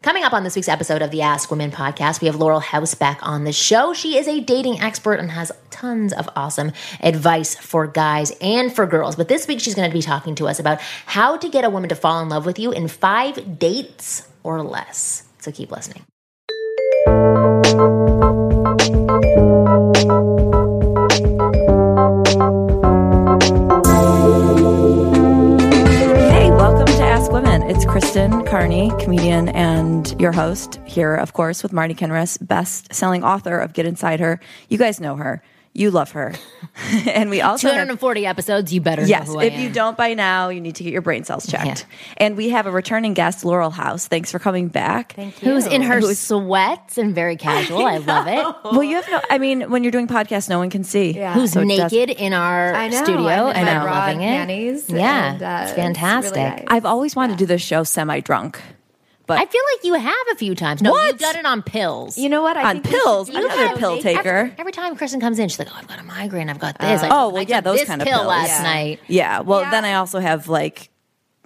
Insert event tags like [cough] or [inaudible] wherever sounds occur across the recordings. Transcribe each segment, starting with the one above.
Coming up on this week's episode of the Ask Women podcast, we have Laurel House back on the show. She is a dating expert and has tons of awesome advice for guys and for girls. But this week, she's going to be talking to us about how to get a woman to fall in love with you in five dates or less. So keep listening. It's Kristen Carney, comedian and your host here, of course, with Marni Kinrys, best selling author of Get Inside Her. You guys know her. You love her. [laughs] and we also have 240 episodes, you better Yes, know who I if you don't by now, you need to get your brain cells checked. Yeah. And we have a returning guest, Laurel House. Thanks for coming back. Thank you. Who's in her sweats and very [laughs] casual. I, love it. [laughs] Well, you have no. I mean, when you're doing podcasts, no one can see. Yeah. Who's So naked in our I know. studio I'm and I'm loving it. panties, yeah, and, uh, it's it's fantastic. really nice. I've always wanted to do this show semi drunk, but I feel like you have a few times. No, What? you've done it on pills. You know what? I on think pills. do I'm not a pill taker. Every, every time Kristen comes in, she's like, "Oh, I've got a migraine. I've got oh. this." I oh, well, I yeah, took those this kind of pill pills. last Yeah. night. yeah. Well, Yeah. then I also have like,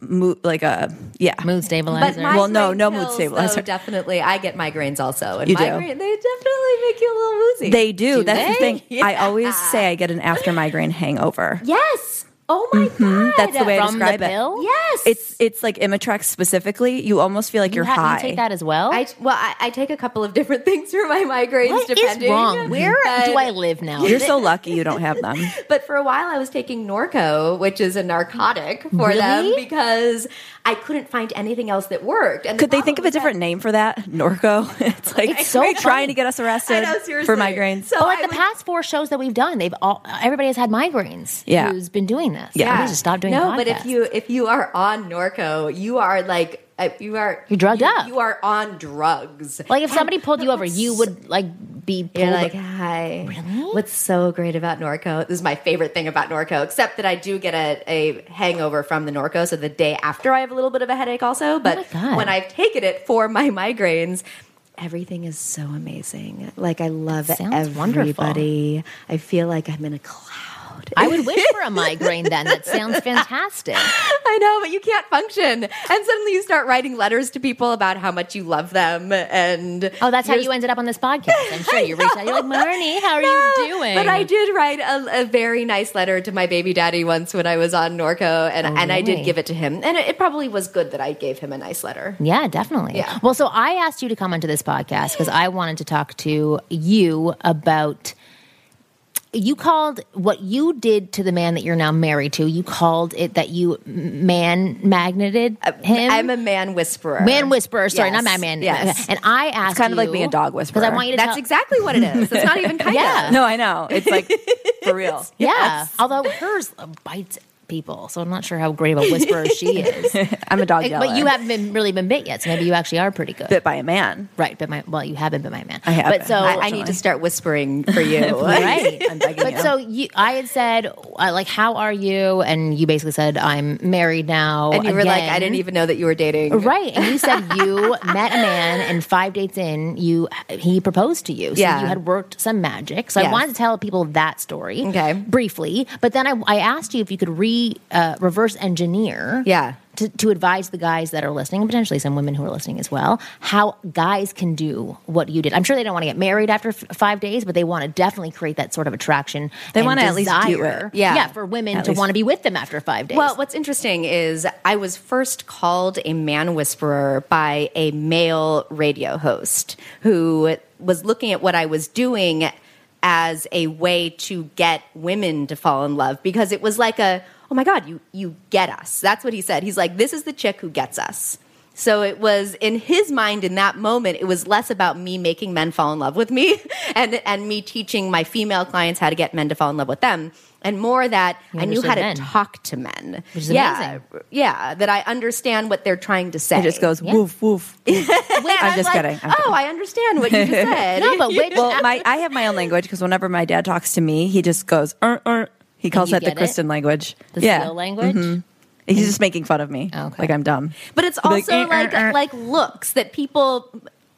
mo- like a yeah. Mood stabilizer. But Well, no, migraine no mood pills, stabilizer. though, definitely, I get migraines also. And You do. migraine, They definitely make you a little woozy. They do. That's the they? thing. I always say I get an after migraine hangover. yes. Oh my god. That's the way I describe the it. pill. Yes. It's it's like Imitrex specifically. You almost feel like You you're ha- high. You take that as well. I well, I, I take a couple of different [laughs] things for my migraines. what is depending. wrong? Where But- do I live now? You're so [laughs] lucky you don't have them. [laughs] But for a while, I was taking Norco, which is a narcotic for Really? them because I couldn't find anything else that worked. And the Could they think of a was that- different name for that? Norco. It's like It's so trying to get us arrested know, for migraines. So oh, But like I the would- past four shows that we've done, they've all everybody has had migraines. Yeah. who's been doing this? Yeah. We need to stop doing. no, but if you if you are on Norco, you are like uh, you are You're drugged you, up. You are on drugs. like if somebody pulled you over, you would like be pulled. You're like, hi. Really? What's so great about Norco? This is my favorite thing about Norco, except that I do get a, a hangover from the Norco. So the day after, I have a little bit of a headache also. But Oh my God. when I've taken it for my migraines, everything is so amazing. Like, I love Sounds wonderful. everybody. I feel like I'm in a cloud. I would wish for a migraine. Then that sounds [laughs] fantastic. I know, but you can't function. And suddenly you start writing letters to people about how much you love them. And Oh, that's how you're- ended up on this podcast. I'm [laughs] sure you reached out. You're like, Marni, how are No, you doing? But I did write a, a very nice letter to my baby daddy once when I was on Norco, and, Oh, and I did give it to him. And it, it probably was good that I gave him a nice letter. Yeah, definitely. Yeah. Well, so I asked you to come onto this podcast because I wanted to talk to you about. You called what you did to the man that you're now married to. You called it that you man magneted him. I'm a man whisperer. man whisperer. Sorry, Yes, not man man. Yes. And I asked, kind of like being a dog because whisperer. I want you to. That's tell, exactly what it is. It's not even [laughs] kind Yeah. of. No, I know. It's like for real. [laughs] Yeah. Although hers bites people, so I'm not sure how great of a whisperer she [laughs] is. I'm a dog yeller. but you haven't been really been bit yet, so maybe you actually are pretty good. bit by a man. Right, but my well, you haven't been my man. I have But so I, I need to start whispering for you. [laughs] right. [laughs] I'm begging But you. so you, I had said, uh, like, how are you? And you basically said, I'm married now. And you were like, I didn't even know that you were dating. Right, and you said you met a man, and five dates in, you he proposed to you. So Yeah. you had worked some magic. So I wanted to tell people that story, Okay. briefly. But then I, I asked you if you could re uh, reverse engineer, Yeah. to, to advise the guys that are listening, and potentially some women who are listening as well, how guys can do what you did. I'm sure they don't want to get married after f- five days, but they want to definitely create that sort of attraction. They wanna at least do it. Yeah. yeah, for women At to least- want to be with them after five days. Well, what's interesting is I was first called a man whisperer by a male radio host who was looking at what I was doing as a way to get women to fall in love because it was like a oh my god you you get us. That's what he said. He's like this is the chick who gets us. So it was in his mind in that moment it was less about me making men fall in love with me [laughs] and and me teaching my female clients how to get men to fall in love with them and more that I knew how to men. talk to men. Which is yeah, amazing. yeah, that I understand what they're trying to say. It just goes Yeah. woof woof. [laughs] woof. Wait, I'm just like, kidding. I'm oh, kidding. I understand what you just [laughs] said. No, but which [laughs] well, my I have my own language because whenever my dad talks to me, he just goes. Er, er. He calls that the get it? Kristen language. the yeah, skill language. he's just making fun of me. Okay. Like I'm dumb. But it's He'll also "Eh, eh, like eh." like looks that people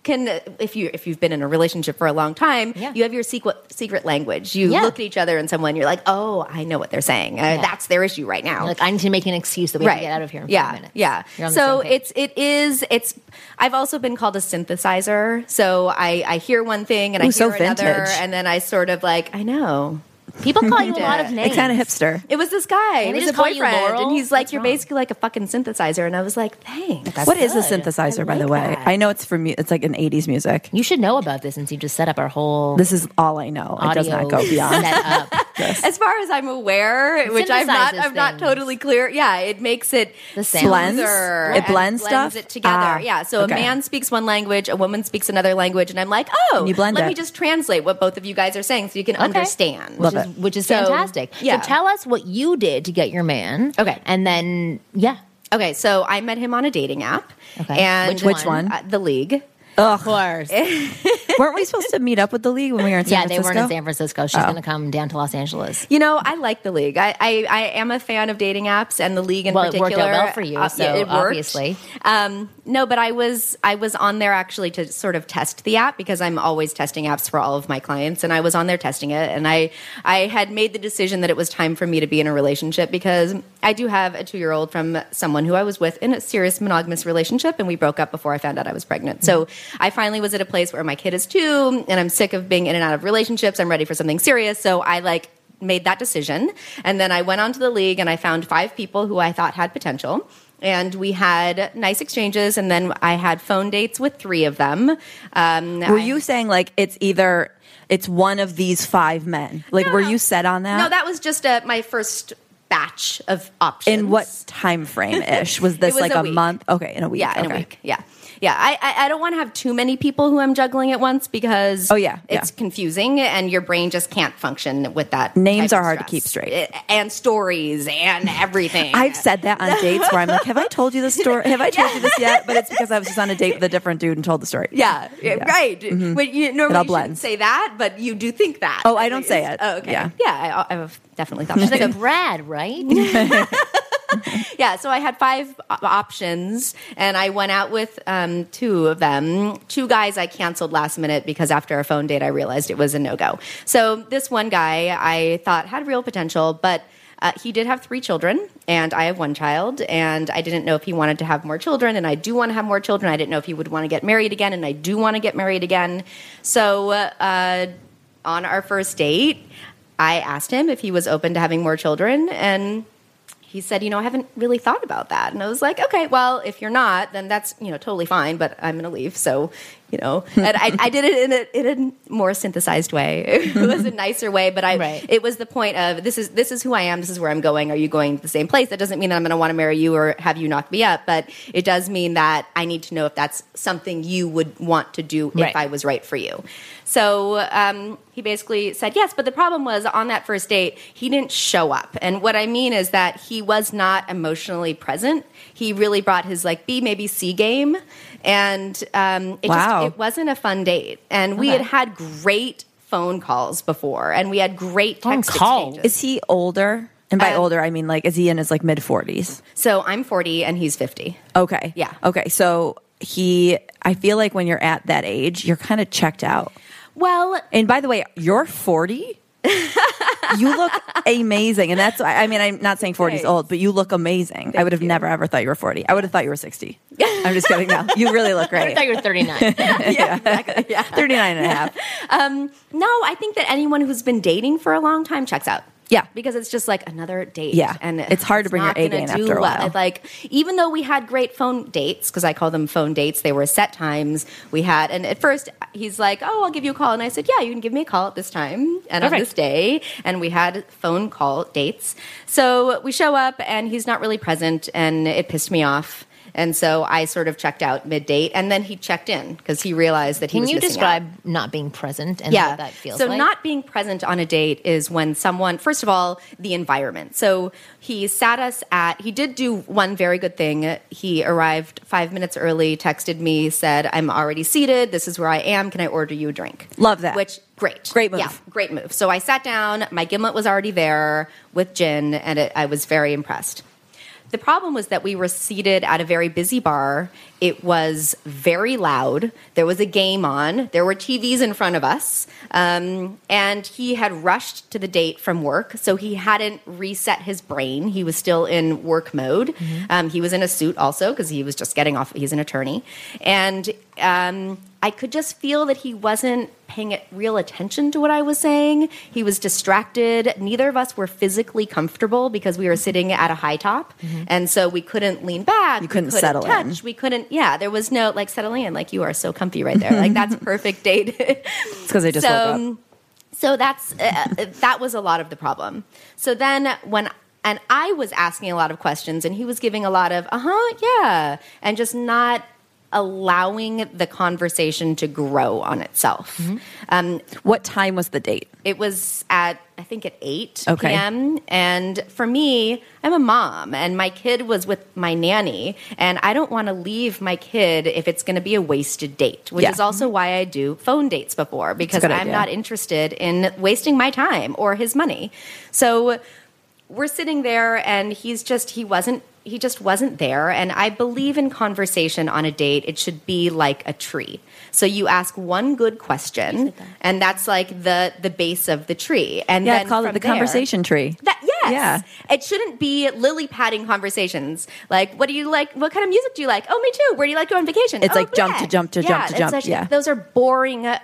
can if you if you've been in a relationship for a long time, Yeah. you have your secret secret language. You Yeah. look at each other and someone, you're like, oh, I know what they're saying. Uh, That's their issue right now. Like I need to make an excuse that we have to get out of here in yeah, five minutes. Yeah. You're on the So it's it is it's. I've also been called a synthesizer. So I I hear one thing and I hear so another, vintage. and then I sort of like I know. People call you a lot of [laughs] It's names. It's kind of hipster. It was this guy. And it they was just a call you boyfriend, Laurel? and he's like, What's "You're wrong? basically like a fucking synthesizer." And I was like, "Thanks." What is a good. synthesizer, by the like way? that. I know it's for me. It's like an '80s music. You should know about this since you just set up our whole This is all I know. It does not audio go beyond. set up. [laughs] [laughs] As far as I'm aware, which I'm not, I'm not totally clear. Yeah, it makes it The sound. Blends? It blends stuff? Blends it together. Ah, yeah, so okay. a man speaks one language, a woman speaks another language, and I'm like, oh, And you blend let it. me just translate what both of you guys are saying so you can understand. Love which it. is, which is So, fantastic. yeah. So tell us what you did to get your man. Okay. And then, yeah. Okay, so I met him on a dating app. Okay. And Which Which one? Uh, the League. Of course. [laughs] [laughs] Weren't we supposed to meet up with the league when we were in San Francisco? yeah, they weren't in San Francisco. She's going to come down to Los Angeles. You know, I like the league. I, I, I am a fan of dating apps and the league in Well, it worked particular. out well for you, so it obviously. Um, no, but I was I was on there actually to sort of test the app because I'm always testing apps for all of my clients, and I was on there testing it, and I I had made the decision that it was time for me to be in a relationship because I do have a two year old from someone who I was with in a serious monogamous relationship, and we broke up before I found out I was pregnant. So I finally was at a place where my kid is two, and I'm sick of being in and out of relationships. I'm ready for something serious, so I like made that decision. And then I went onto the league and I found five people who I thought had potential. And we had nice exchanges, and then I had phone dates with three of them. Um, Were I- you saying like it's either it's one of these five men? Like, were you set on that? No, that was just uh my first batch of options. in what time frame ish was [laughs] this was like a a, month? Okay, in a week. Yeah, in okay. a week. Yeah. Yeah, I, I, I don't want to have too many people who I'm juggling at once because Oh, yeah, it's yeah. confusing and your brain just can't function with that. Names type are of hard to keep straight. Eh, and stories and [laughs] everything. I've said that on dates where I'm like, "Have I told you this [laughs] story? Have I told you this yet?" But it's because I was just on a date with a different dude and told the story. Yeah, yeah, Yeah. right. But you normally you shouldn't say that, but you do think that. Oh, I don't say it. Oh, okay. Yeah. Yeah, I, I've definitely thought She's [laughs] that. like a Brad, right? [laughs] yeah, so I had five options, and I went out with um, two of them. Two guys I canceled last minute because after a phone date, I realized it was a no go. So this one guy I thought had real potential, but. Uh, he did have three children, and I have one child, and I didn't know if he wanted to have more children, and I do want to have more children. I didn't know if he would want to get married again, and I do want to get married again. So, uh, on our first date, I asked him if he was open to having more children, and he said, you know, I haven't really thought about that. And I was like, okay, well, if you're not, then that's, you know, totally fine, but I'm going to leave. So, you know, and I, I did it in a, in a more synthesized way. [laughs] It was a nicer way, but I, Right. it was the point of this is, this is who I am. This is where I'm going. Are you going to the same place? That doesn't mean that I'm going to want to marry you or have you knock me up, but it does mean that I need to know if that's something you would want to do if I was right for you. So um, he basically said yes, but the problem was on that first date, he didn't show up. And what I mean is that he was not emotionally present. He really brought his like B, maybe C game. And um, it Wow. just it wasn't a fun date. And we had Okay. had great phone calls before, and we had great Phone text calls? exchanges. Is he older? And by Um, older, I mean like, is he in his like mid forties? So I'm 40 and he's 50. Okay. Yeah. Okay. So he, I feel like when you're at that age, you're kind of checked out. Well, And by the way, you're 40. You look amazing, and that's. I I mean, I'm not saying 40 is old, but you look amazing. I would have you. never ever thought you were 40. I would have thought you were 60. I'm just kidding. Now you really look great. I thought you were 39. [laughs] yeah, exactly. [laughs] Yeah. 39 and a half. Um, no, I think that anyone who's been dating for a long time checks out. Yeah. because it's just like another date. Yeah. and It's hard to bring your A game after a well. while. Like even though we had great phone dates, because I call them phone dates, they were set times. We had, and at first he's like, "Oh, I'll give you a call," and I said, "Yeah, you can give me a call at this time and on this day." And we had phone call dates. So we show up, and he's not really present, and it pissed me off. And so I sort of checked out mid date, and then he checked in because he realized that he Can was you missing describe out. not being present and Yeah, what that feels so like? not being present on a date is when someone, first of all, the environment. So he sat us at. He did do one very good thing. He arrived five minutes early, texted me, said, "I'm already seated. This is where I am. Can I order you a drink?" Love that. Which great, Great move. Yeah, great move. So I sat down. My gimlet was already there with gin, and it, I was very impressed. The problem was that we were seated at a very busy bar. It was very loud. There was a game on. There were TVs in front of us. Um, and he had rushed to the date from work, so he hadn't reset his brain. He was still in work mode. Um, he was in a suit also because he was just getting off. He's an attorney. And um, I could just feel that he wasn't paying it real attention to what I was saying. He was distracted. Neither of us were physically comfortable because we were sitting at a high top, and so we couldn't lean back. You we couldn't settle in. We couldn't. Yeah, there was no like settling in. Like you are so comfy right there. Like that's [laughs] perfect date. It's because I just so, woke up. so that's uh, that was a lot of the problem. So then when and I was asking a lot of questions and he was giving a lot of uh huh yeah and just not allowing the conversation to grow on itself. Mm-hmm. Um, What time was the date? it was at I think at eight Okay. p.m. And for me, I'm a mom, and my kid was with my nanny, and I don't want to leave my kid if it's going to be a wasted date. Which Yeah. is also why I do phone dates before because I'm idea. not interested in wasting my time or his money. So we're sitting there, and he's just he wasn't. He just wasn't there. And I believe in conversation on a date, it should be like a tree. So you ask one good question, and that's like the the base of the tree. And Yeah, then call it the there- conversation tree. That yes, Yeah. It shouldn't be lily padding conversations. Like, what do you like? What kind of music do you like? Oh, me too. Where do you like to go on vacation? It's Oh, like jump to jump to Yeah, jump to jump, such- yeah. those are boring. Uh,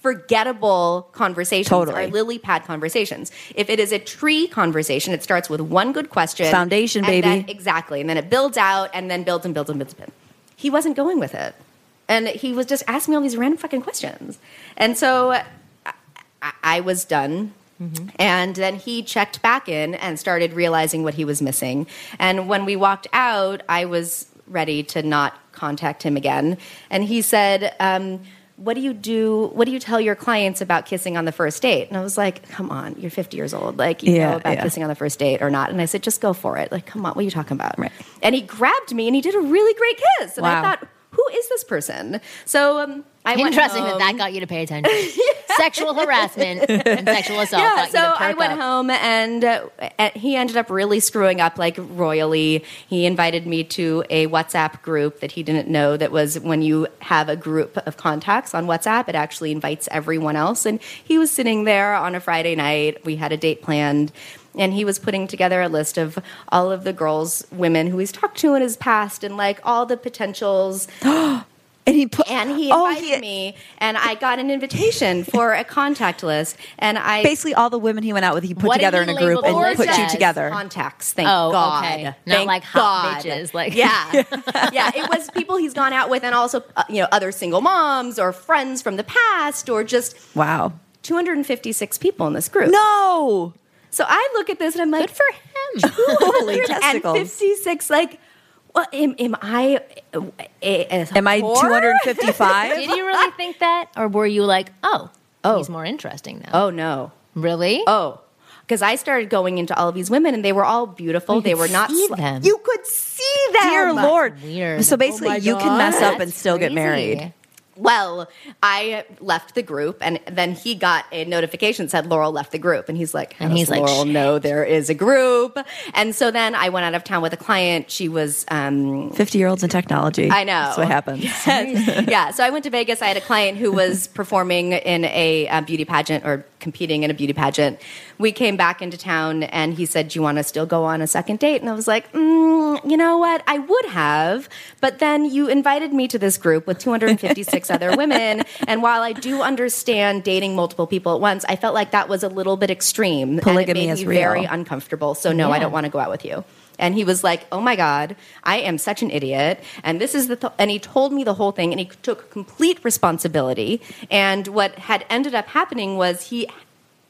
Forgettable conversations Totally. are lily pad conversations. If it is a tree conversation, it starts with one good question, Foundation, and baby. then- exactly, and then it builds out, and then builds and builds and builds. And builds. He wasn't going with it, and he was just asking me all these random fucking questions, and so I, I was done. And then he checked back in and started realizing what he was missing. And when we walked out, I was ready to not contact him again. And he said, um, what do you do? What do you tell your clients about kissing on the first date? And I was like, come on, you're 50 years old. Like, you Yeah, know about yeah. kissing on the first date or not? And I said, just go for it. Like, come on, what are you talking about? Right. And he grabbed me and he did a really great kiss. And I thought, who is this person? So um, I went Interesting that home. that got you to pay attention. [laughs] Sexual harassment and sexual assault. yeah, got you so to perk I went up. home and uh, uh, he ended up really screwing up like royally. He invited me to a WhatsApp group that he didn't know that was when you have a group of contacts on WhatsApp, it actually invites everyone else. And he was sitting there on a Friday night. We had a date planned. And he was putting together a list of all of the girls, women who he's talked to in his past, and like all the potentials [gasps] [gasps] And he put and he oh, invited he- me, and I got an invitation for a contact list, and I Basically, all the women he went out with, he put together he in a group and put list you together. contacts. Thank Oh, God. okay. Not Thank like hot God. bitches, like- yeah, [laughs] yeah. It was people he's gone out with, and also uh, you know other single moms or friends from the past, or just Wow. 256 people in this group. No. So I look at this and I'm like, Good for him. [laughs] Holy testicles. 256. Like, what am, am I? A, a Am I 255? Did you really think that? Or were you like, oh, Oh. he's more interesting now? Oh no. Really? Oh, because I started going into all of these women, and they were all beautiful. you they could were not. see sl- them. You could see them. Dear Lord. weird. So Oh basically, my you can mess God. up and still get Crazy. married. Well, I left the group, and then he got a notification that said Laurel left the group, and he's like, How And does he's like, Laurel know there is a group?" And so then I went out of town with a client. She was. Um, 50 year olds in technology. I know. That's what happens. [laughs] yeah, so I went to Vegas. I had a client who was performing in a, uh beauty pageant or competing in a beauty pageant. We came back into town, and he said, "Do you want to still go on a second date?" And I was like, mm, "You know what? I would have, but then you invited me to this group with 256 [laughs] other women, and while I do understand dating multiple people at once, I felt like that was a little bit extreme. Polygamy and it made is me very uncomfortable. So no, I don't want to go out with you." And he was like, "Oh my god, I am such an idiot." And this is the th-, and he told me the whole thing and he took complete responsibility. And what had ended up happening was he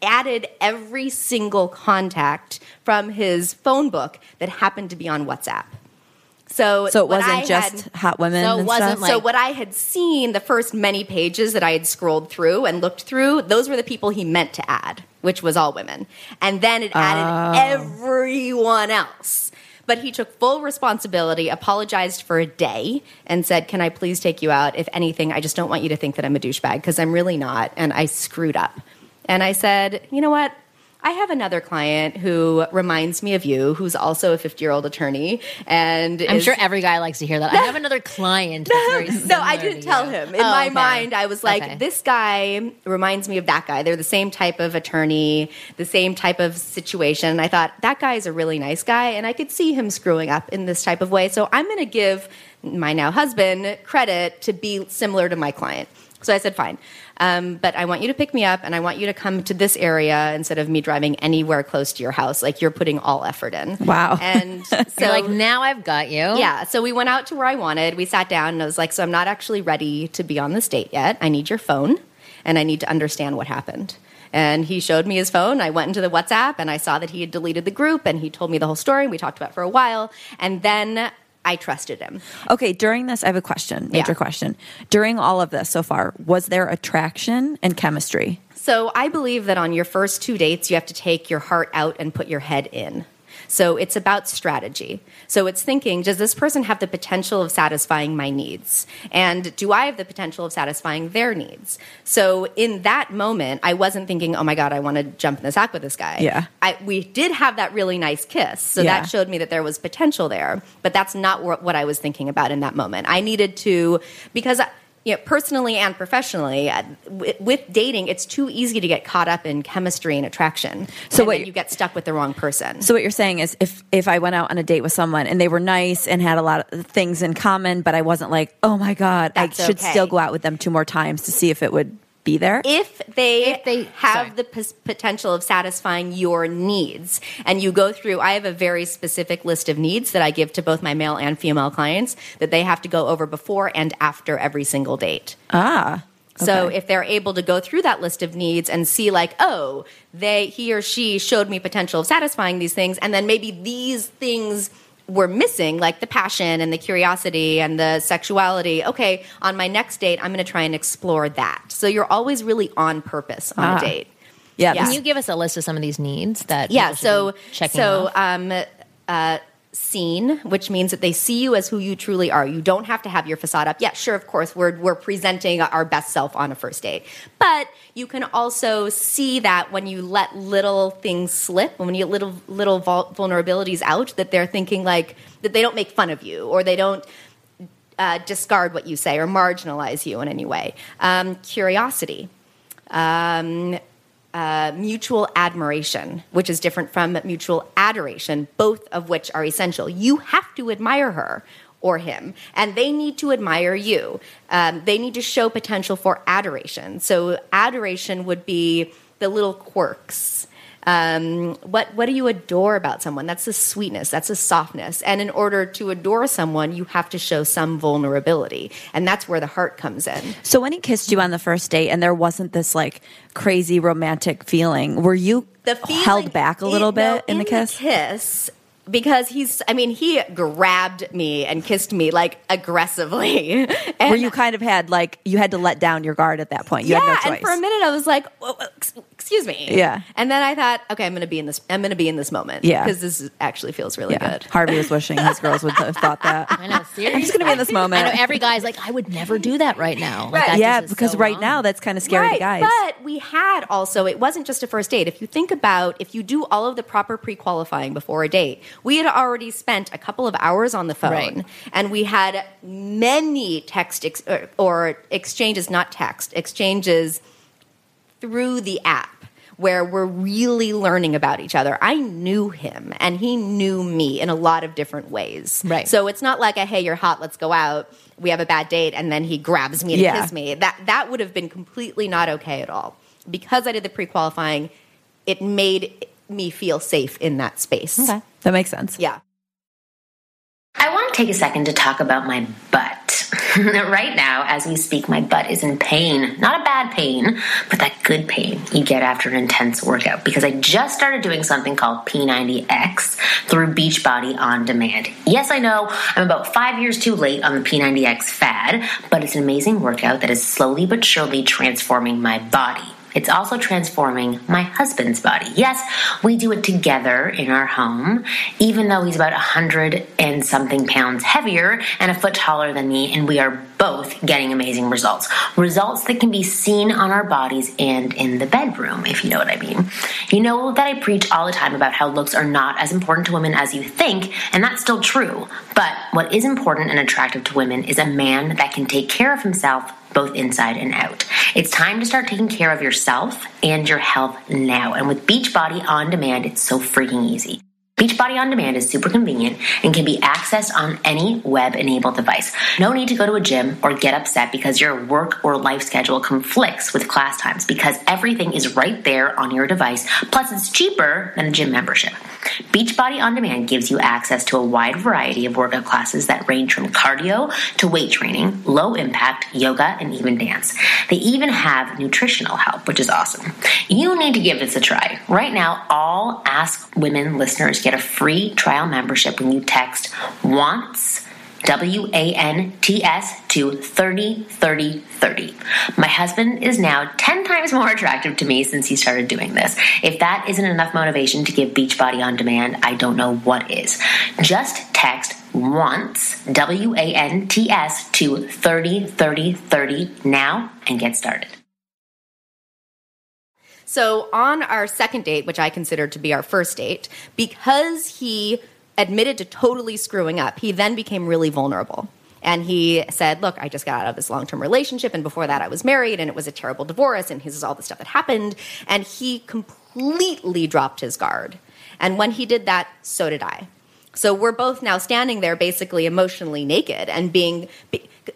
added every single contact from his phone book that happened to be on WhatsApp. So, So it wasn't I just had- hot women. So it and wasn't like- so what I had seen, the first many pages that I had scrolled through and looked through, those were the people he meant to add, which was all women. And then it added oh. everyone else. But he took full responsibility, apologized for a day, and said, Can I please take you out? If anything, I just don't want you to think that I'm a douchebag because I'm really not. And I screwed up. And I said, You know what? I have another client who reminds me of you, who's also a 50 year old attorney. And I'm is- sure every guy likes to hear that. I have another client. That's very [laughs] no, I didn't tell you. him. In Oh, my okay. mind, I was like, Okay. this guy reminds me of that guy. They're the same type of attorney, the same type of situation. And I thought, that guy is a really nice guy, and I could see him screwing up in this type of way. So I'm going to give my now husband credit to be similar to my client. So I said, fine. Um, but I want you to pick me up and I want you to come to this area instead of me driving anywhere close to your house. Like you're putting all effort in. Wow. And [laughs] so, like, now I've got you. yeah, so we went out to where I wanted. We sat down and I was like, So I'm not actually ready to be on this date yet. I need your phone and I need to understand what happened. And he showed me his phone. I went into the WhatsApp and I saw that he had deleted the group and he told me the whole story. We talked about it for a while. And then I trusted him. Okay, during this, I have a question, major Yeah. question. During all of this so far, was there attraction and chemistry? So I believe that on your first two dates, you have to take your heart out and put your head in. So it's about strategy. So it's thinking, does this person have the potential of satisfying my needs? And do I have the potential of satisfying their needs? So in that moment, I wasn't thinking, oh my God, I want to jump in the sack with this guy. Yeah. I, we did have that really nice kiss. So Yeah. that showed me that there was potential there. But that's not what, what I was thinking about in that moment. I needed to, because. You know, personally and professionally, uh, with, with dating, it's too easy to get caught up in chemistry and attraction. So and what you get stuck with the wrong person. So what you're saying is if if I went out on a date with someone and they were nice and had a lot of things in common, but I wasn't like, oh my god, That's I should okay. still go out with them two more times to see if it would be there. if they, If they- have sorry. the p- potential of satisfying your needs and you go through i have a very specific list of needs that i give to both my male and female clients that they have to go over before and after every single date ah. so okay. if they're able to go through that list of needs and see like, oh, they he or she showed me potential of satisfying these things, and then maybe these things were missing, like the passion and the curiosity and the sexuality. Okay, on my next date, I'm going to try and explore that. So you're always really on purpose on Ah. a date. yeah, Yeah. Can you give us a list of some of these needs that Yeah. So be checking so off? um, uh, seen, which means that they see you as who you truly are. You don't have to have your facade up. Yeah, sure, of course, we're we're presenting our best self on a first date, but you can also see that when you let little things slip, when you let little little vulnerabilities out, that they're thinking like that they don't make fun of you or they don't uh, discard what you say or marginalize you in any way. Um, curiosity. Um, uh, mutual admiration, which is different from mutual adoration, both of which are essential. You have to admire her or him, and they need to admire you. Um, they need to show potential for adoration. So, adoration would be the little quirks. Um, what what do you adore about someone? That's the sweetness, that's the softness. And in order to adore someone, you have to show some vulnerability, and that's where the heart comes in. So when he kissed you on the first date and there wasn't this like crazy romantic feeling, were you the feeling, held back a little it- bit no, in the kiss? kiss, because he's. I mean, he grabbed me and kissed me like aggressively. [laughs] And Where you kind of had like you had to let down your guard at that point. You yeah, had no choice. and for a minute I was like, "Oh, oh "Excuse me." Yeah. and then I thought, "Okay, I'm going to be in this. I'm going to be in this moment." Yeah. because this is- actually feels really yeah. good. Harvey was wishing his girls would have thought that. [laughs] I know, seriously. I'm just gonna be in this moment. I know every guy's like, I would never do that right now. Like, Right. that yeah, because so right wrong. now that's kind of scary to right, guys. But we had also, it wasn't just a first date. If you think about, if you do all of the proper pre qualifying before a date, we had already spent a couple of hours on the phone Right. and we had many text ex- or, or exchanges, not text, exchanges through the app where we're really learning about each other. I knew him and he knew me in a lot of different ways. Right. So it's not like a hey, you're hot, let's go out. We have a bad date and then he grabs me to Yeah. kiss me. That that would have been completely not okay at all. Because I did the pre-qualifying, it made me feel safe in that space. That makes sense. Yeah. I want to take a second to talk about my butt. [laughs] right now, as we speak, my butt is in pain. Not a bad pain, but that good pain you get after an intense workout because I just started doing something called P90X through Beachbody On Demand. Yes, I know I'm about five years too late on the P90X fad, but it's an amazing workout that is slowly but surely transforming my body. It's also transforming my husband's body. Yes, we do it together in our home, even though he's about a hundred and something pounds heavier and a foot taller than me, and we are both getting amazing results. Results that can be seen on our bodies and in the bedroom, if you know what I mean. You know that I preach all the time about how looks are not as important to women as you think, and that's still true. But what is important and attractive to women is a man that can take care of himself both inside and out. It's time to start taking care of yourself and your health now. And with Beachbody On Demand, it's so freaking easy. Beachbody On Demand is super convenient and can be accessed on any web enabled device. No need to go to a gym or get upset because your work or life schedule conflicts with class times because everything is right there on your device. Plus, it's cheaper than a gym membership. Beachbody On Demand gives you access to a wide variety of workout classes that range from cardio to weight training, low impact, yoga, and even dance. They even have nutritional help, which is awesome. You need to give this a try. Right now, all Ask Women listeners get a free trial membership when you text WANTS. W A N T S to 30 30 30. My husband is now 10 times more attractive to me since he started doing this. If that isn't enough motivation to give Beachbody on demand, I don't know what is. Just text WANTS, W A N T S, to 30 30 30 now and get started. So on our second date, which I consider to be our first date, because he admitted to totally screwing up, he then became really vulnerable. And he said, Look, I just got out of this long term relationship, and before that, I was married, and it was a terrible divorce, and this is all the stuff that happened. And he completely dropped his guard. And when he did that, so did I. So we're both now standing there basically emotionally naked and being,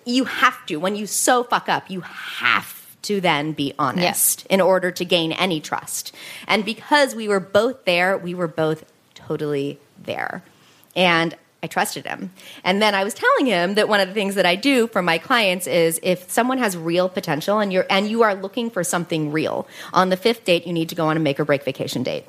you have to, when you so fuck up, you have to then be honest in order to gain any trust. And because we were both there, we were both totally there. And I trusted him. And then I was telling him that one of the things that I do for my clients is if someone has real potential and you're and you are looking for something real, on the fifth date you need to go on a make or break vacation date.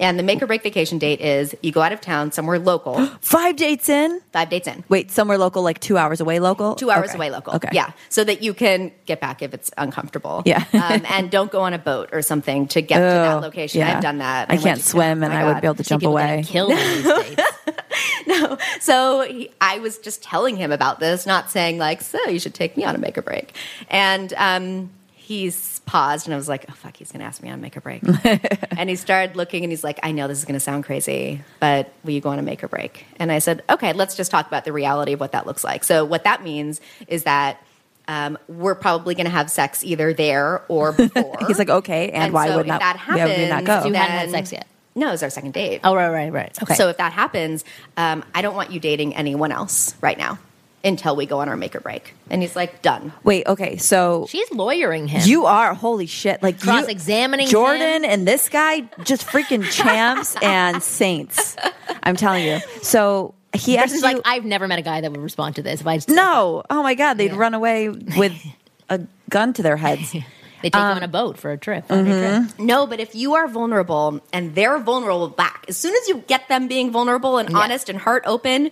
And the make or break vacation date is you go out of town somewhere local, [gasps] Five dates in. five dates in. Wait, somewhere local, like two hours away local? Two hours Okay. away local. Okay. Yeah. So that you can get back if it's uncomfortable. Yeah. [laughs] um, and don't go on a boat or something to get to that Oh, location. yeah. I've done that. I I'm can't swim oh and my I would God. be able to jump away. get killed in these [laughs] states. [laughs] no. So he, I was just telling him about this, not saying like, so you should take me on a make or break. And um, he's paused and I was like, oh fuck, he's gonna ask me on a make or break. [laughs] and he started looking and he's like, I know this is gonna sound crazy, but will you go on a make or break? And I said, okay, let's just talk about the reality of what that looks like. So what that means is that um, we're probably going to have sex either there or [laughs] before. He's like, okay, and, why so would not that why would we not go? You hadn't had sex yet. No, it was our second date. Oh, right, right, right. Okay. So if that happens, um, I don't want you dating anyone else right now until we go on our make or break. And he's like, done. Wait, okay, so she's lawyering him. you are holy shit, like you- Cross-examining Jordan him. and this guy, just freaking [laughs] champs and saints. I'm telling you. So he asked Kristen's you. like, I've never met a guy that would respond to this. If I just, no, oh my god, they'd run away with a gun to their heads. [laughs] they take you on a boat for a trip. Mm-hmm. on a trip. No, but if you are vulnerable and they're vulnerable back, as soon as you get them being vulnerable and honest and heart open,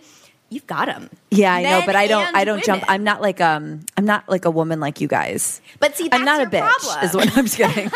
you've got them. Yeah, I know, but I don't. I don't jump. I'm not like um. I'm not like a woman like you guys. But see, I'm that's not a bitch. problem. Is what I'm [laughs] just kidding.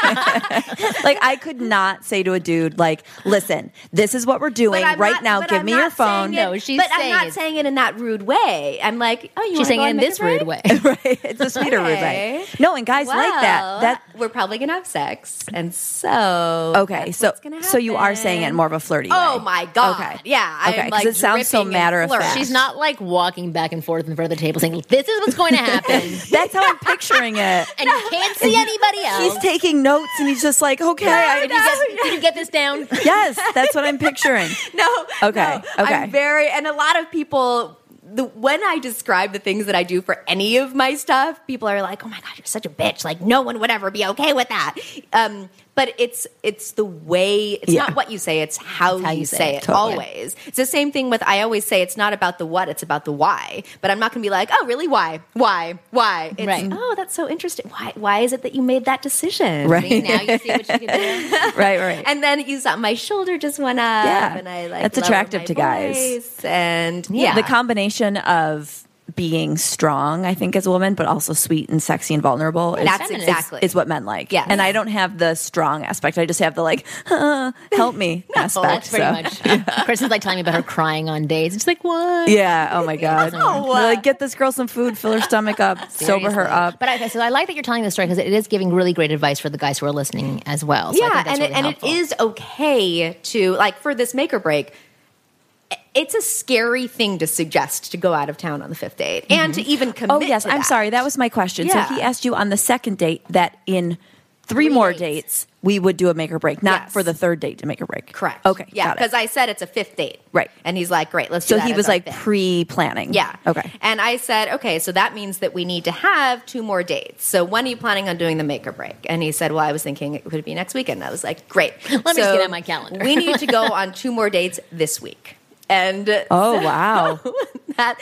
like I could not say to a dude like, "Listen, this is what we're doing right not- now. Give I'm me your phone." it- No, she's but I'm saying not it- saying it in that rude way. I'm like, oh, you She's saying go it in this rude way. [laughs] right, it's a sweeter rude Okay. way. No, and guys like that. That we're probably gonna have sex, and so okay. that's So what's gonna so you are saying it in more of a flirty Oh way. my god! Okay. Yeah, Okay. Because like it sounds so matter of fact. She's not like walking back and forth in front of the table saying, "This is what's going to happen," [laughs] That's how I'm picturing it. [laughs] and you can't see anybody else. He's taking notes and he's just like, okay, I, did, you get, did you get this down? [laughs] yes, that's what I'm picturing. No. Okay, no. okay. I'm very, and a lot of people. The, when I describe the things that I do for any of my stuff, people are like, "Oh my god, you're such a bitch!" Like no one would ever be okay with that. Um, but it's it's the way it's Yeah. not what you say it's how, how you, you say, say it. Totally. always it's the same thing with i always say it's not about the what it's about the why but i'm not going to be like oh really why why why it's, Right. oh that's so interesting why why is it that you made that decision Right. See, now you see what you can do. [laughs] right, right. and then you saw my shoulder just went up Yeah. and i like That's attractive to guys. and yeah, the combination of being strong, I think, as a woman, but also sweet and sexy and vulnerable. is- That's is- exactly. is what men like. Yes. and I don't have the strong aspect. I just have the like, [laughs] help me [laughs] aspect. That's pretty so. much. [laughs] Chris is like telling me about her crying on days. It's like what? Yeah. Oh my god. Oh, no. Like, uh, get this girl some food, fill her stomach up, sober her up. But okay, so I like that you're telling this story because it is giving really great advice for the guys who are listening as well. So I yeah, and really it, and helpful. it is okay to like for this make or break. It's a scary thing to suggest to go out of town on the fifth date and to mm-hmm. even oh, commit. Oh yes, I'm sorry. That was my question. Yeah. So he asked you on the second date that in three, Three more dates. dates we would do a make or break, not Yes. for the third date to make or break. Correct. Okay. Yeah, because I said it's a fifth date. Right. And he's like, "Great, let's." do so he was like pre-planning. Yeah. Okay. And I said, okay, so that means that we need to have two more dates. So when are you planning on doing the make or break? And he said, well, I was thinking it could be next weekend. I was like, great. [laughs] Let me So just get on my calendar. we need to go [laughs] on two more dates this week. And Oh wow. [laughs] that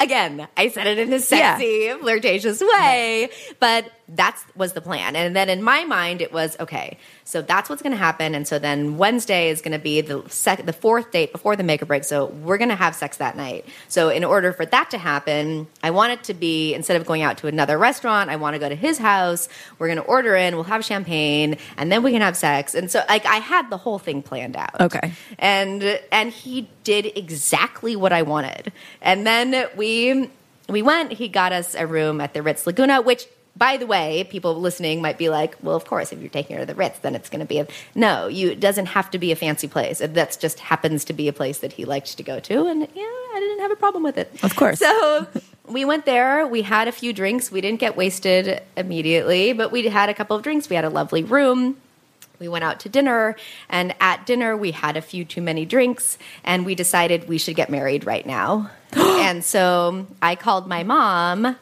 again, I said it in a sexy, flirtatious way, but that was the plan. And then in my mind, it was okay. So that's what's going to happen. And so then Wednesday is going to be the sec- the fourth date before the make or break. So we're going to have sex that night. So in order for that to happen, I want it to be instead of going out to another restaurant, I want to go to his house. We're going to order in. We'll have champagne, and then we can have sex. And so like I had the whole thing planned out Okay. and and he did exactly what I wanted. And then we we went. He got us a room at the Ritz Laguna, which. By the way, people listening might be like, "Well, of course, if you're taking her to the Ritz, then it's going to be a no. You it doesn't have to be a fancy place. That just happens to be a place that he liked to go to, and yeah, I didn't have a problem with it. Of course. So we went there. We had a few drinks. We didn't get wasted immediately, but we had a couple of drinks. We had a lovely room we went out to dinner and at dinner we had a few too many drinks and we decided we should get married right now [gasps] and so i called my mom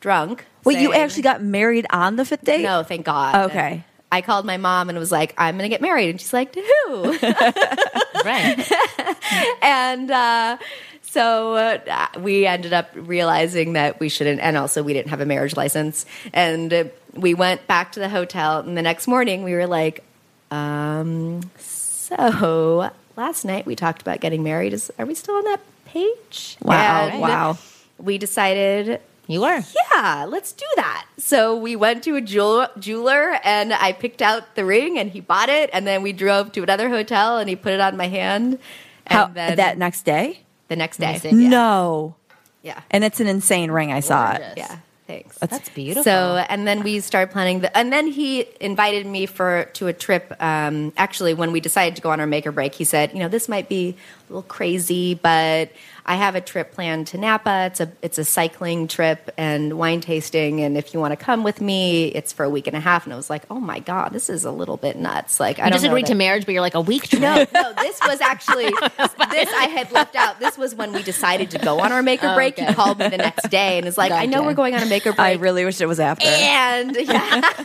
drunk Wait, you saying- actually got married on the fifth date? no thank god Okay. i called my mom and was like i'm gonna get married and she's like to who [laughs] right. [laughs] and uh, so uh, we ended up realizing that we shouldn't, and also we didn't have a marriage license. And uh, we went back to the hotel, and the next morning we were like, um, so last night we talked about getting married. Is are we still on that page? Wow, And wow. We decided You were. yeah, let's do that. So we went to a jewel- jeweler and I picked out the ring and he bought it. And then we drove to another hotel and he put it on my hand. And How, then that next day? the next day. Next day. Yeah. No. Yeah. And it's an insane ring. I saw it. Yeah. Thanks. That's beautiful. So, and then we started planning the, and then he invited me for to a trip. Um, actually, when we decided to go on our make or break, he said, you know, this might be little crazy, but I have a trip planned to Napa. It's a it's a cycling trip and wine tasting, and if you want to come with me, it's for a week and a half. And I was like, oh my god, this is a little bit nuts. Like, I you don't just agreed that- to marriage, but you're like a week trip. no, no, this was actually this I had left out. This was when we decided to go on our make or oh, break. okay. He called me the next day and is like, I know we're going on a make or break. I really wish it was after. and yeah, [laughs]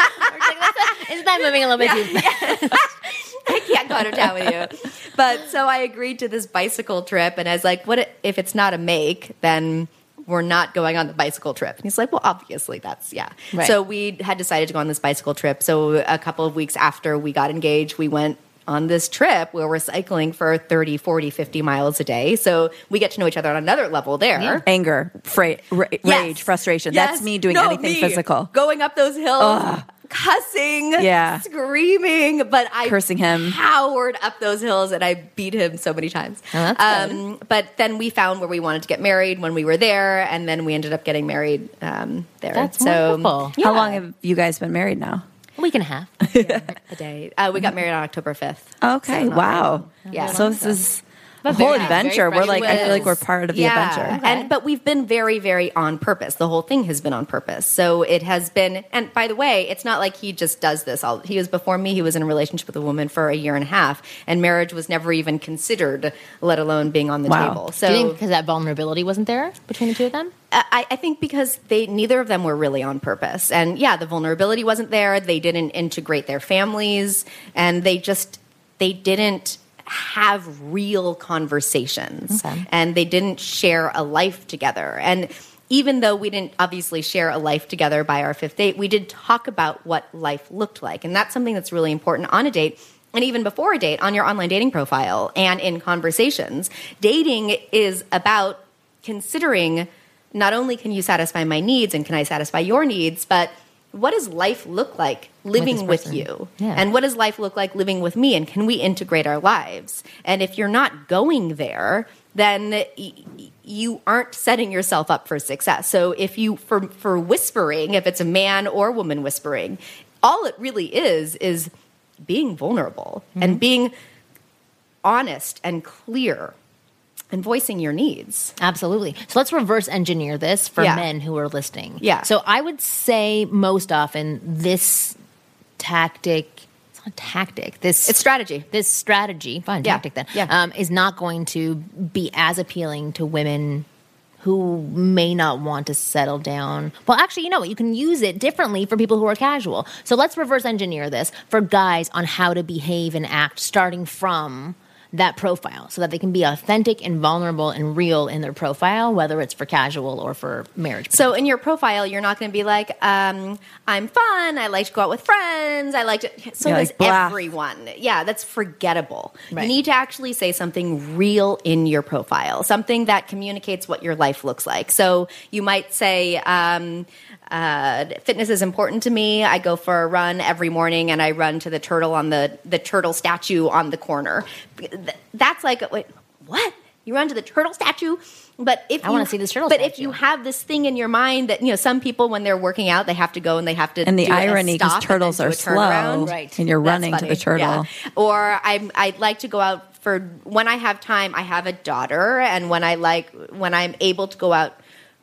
[laughs] Isn't that moving a little bit too fast? [laughs] I can't go out of town with you. But so I agreed to this bicycle trip, and I was like, "What if it's not a make? Then we're not going on the bicycle trip." And he's like, "Well, obviously that's yeah." Right. So we had decided to go on this bicycle trip. So a couple of weeks after we got engaged, we went on this trip where we're cycling for 30 40 50 miles a day so we get to know each other on another level there Anger, fra- ra- Yes. rage, frustration. Yes. That's me doing No, anything me. physical. Going up those hills, cussing, Yeah. screaming, but I Cursing him. powered up those hills and I beat him so many times. Oh, um, but then we found where we wanted to get married when we were there, and then we ended up getting married um, there. That's so wonderful. How long have you guys been married now? A week and a half. [laughs] a day? Uh, we got married on October fifth. Okay, So wow. long. Yeah. So this is a whole very- adventure. very We're like, I feel like we're part of the yeah. adventure. And but we've been very, very on purpose. The whole thing has been on purpose. So it has been. And by the way, it's not like he just does this. All he was before me. He was in a relationship with a woman for a year and a half, and marriage was never even considered, let alone being on the Wow. table. So Do you think because that vulnerability wasn't there between the two of them? I, I think because they neither of them were really on purpose, and yeah, the vulnerability wasn't there. They didn't integrate their families, and they just they didn't have real conversations, Okay. and they didn't share a life together. And even though we didn't obviously share a life together by our fifth date, we did talk about what life looked like, and that's something that's really important on a date and even before a date on your online dating profile and in conversations. Dating is about considering not only can you satisfy my needs and can I satisfy your needs, but what does life look like living this with, you? Yeah. And what does life look like living with me? And can we integrate our lives? And if you're not going there, then you aren't setting yourself up for success. So if you for for whispering, if it's a man or woman whispering, all it really is is being vulnerable Mm-hmm. and being honest and clear and voicing your needs. Absolutely. So let's reverse engineer this for Yeah. men who are listening. Yeah. So I would say most often this tactic, it's not tactic, this It's strategy. this strategy, fine, Yeah. tactic then, Yeah. um, is not going to be as appealing to women who may not want to settle down. Well, actually, you know what? You can use it differently for people who are casual. So let's reverse engineer this for guys on how to behave and act starting from that profile so that they can be authentic and vulnerable and real in their profile, whether it's for casual or for marriage. So in your profile, you're not going to be like, um, "I'm fun. I like to go out with friends. I like to." So Yeah, does like everyone. Yeah, that's forgettable. Right. You need to actually say something real in your profile, something that communicates what your life looks like. So you might say. Um, uh, fitness is important to me. I go for a run every morning, and I run to the turtle on the the turtle statue on the corner. That's like wait, what? You run to the turtle statue, but if I you- wanna see this turtle But if you have this thing in your mind that you know, some people when they're working out, they have to go and they have to. And the irony, 'cause turtles are slow, Right. and you're That's running to the turtle. Yeah. Or I'm I'd like to go out for when I have time. I have a daughter, and when I like when I'm able to go out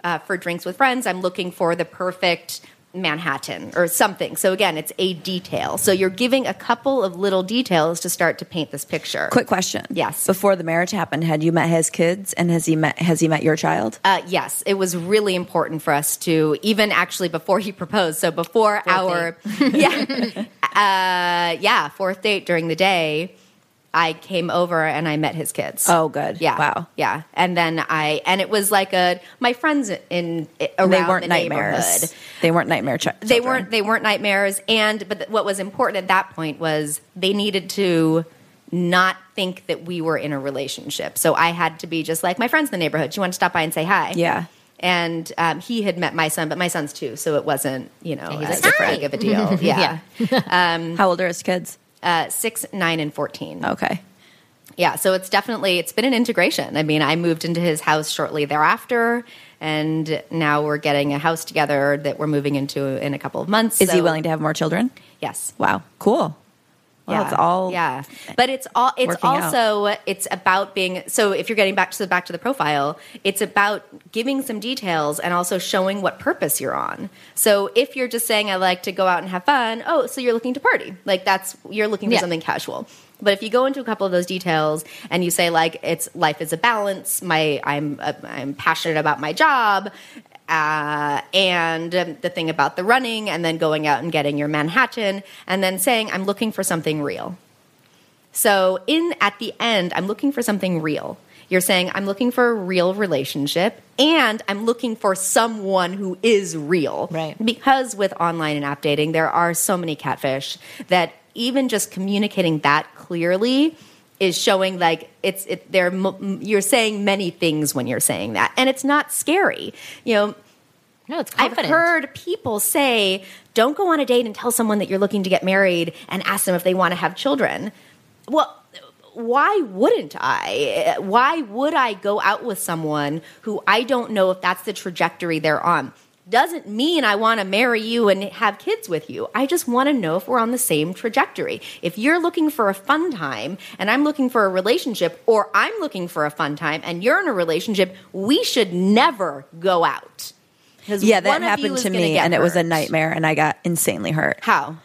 uh, for drinks with friends, I'm looking for the perfect Manhattan or something. So again, it's a detail. So you're giving a couple of little details to start to paint this picture. Quick question. Yes. Before the marriage happened, had you met his kids and has he met has he met your child? Uh, yes, it was really important for us to even actually before he proposed. So before our [laughs] yeah uh, yeah fourth date during the day, I came over and I met his kids. Oh, good. Yeah. Wow. Yeah, and then I and it was like a my friends in around they weren't the nightmares. neighborhood. They weren't nightmare chi- They weren't they weren't nightmares. And but th- what was important at that point was they needed to not think that we were in a relationship. So I had to be just like my friends in the neighborhood. Do you want to stop by and say hi? Yeah. And um, he had met my son, but my son's too, so it wasn't you know he's as like, "Hi." big of a deal. [laughs] Yeah, How old are his kids? Uh, six, nine, and fourteen. Okay. Yeah, so it's definitely it's been an integration. I mean, I moved into his house shortly thereafter, and now we're getting a house together that we're moving into in a couple of months. Is he willing to have more children? Yes. Wow. Cool. Well, yeah. it's all yeah but it's all it's working out. also it's about being so if you're getting back to the back to the profile it's about giving some details and also showing what purpose you're on so if you're just saying i like to go out and have fun oh so you're looking to party like that's you're looking for Yeah. something casual but if you go into a couple of those details and you say like it's life is a balance my i'm uh, i'm passionate about my job uh, and um, the thing about the running and then going out and getting your manhattan and then saying i'm looking for something real so in at the end, I'm looking for something real. You're saying I'm looking for a real relationship and I'm looking for someone who is real. Right. Because with online and app dating, there are so many catfish that even just communicating that clearly is showing like it's it they're m- you're saying many things when you're saying that and it's not scary. You know, no, it's I've heard people say, don't go on a date and tell someone that you're looking to get married and ask them if they want to have children. Well, why wouldn't I? Why would I go out with someone who I don't know if that's the trajectory they're on? Doesn't mean I want to marry you and have kids with you. I just want to know if we're on the same trajectory. If you're looking for a fun time and I'm looking for a relationship, or I'm looking for a fun time and you're in a relationship, we should never go out. Yeah, that one of you happened to me, and it was a nightmare, and I got insanely hurt. How?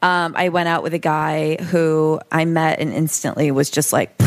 Um, I went out with a guy who I met and instantly was just like,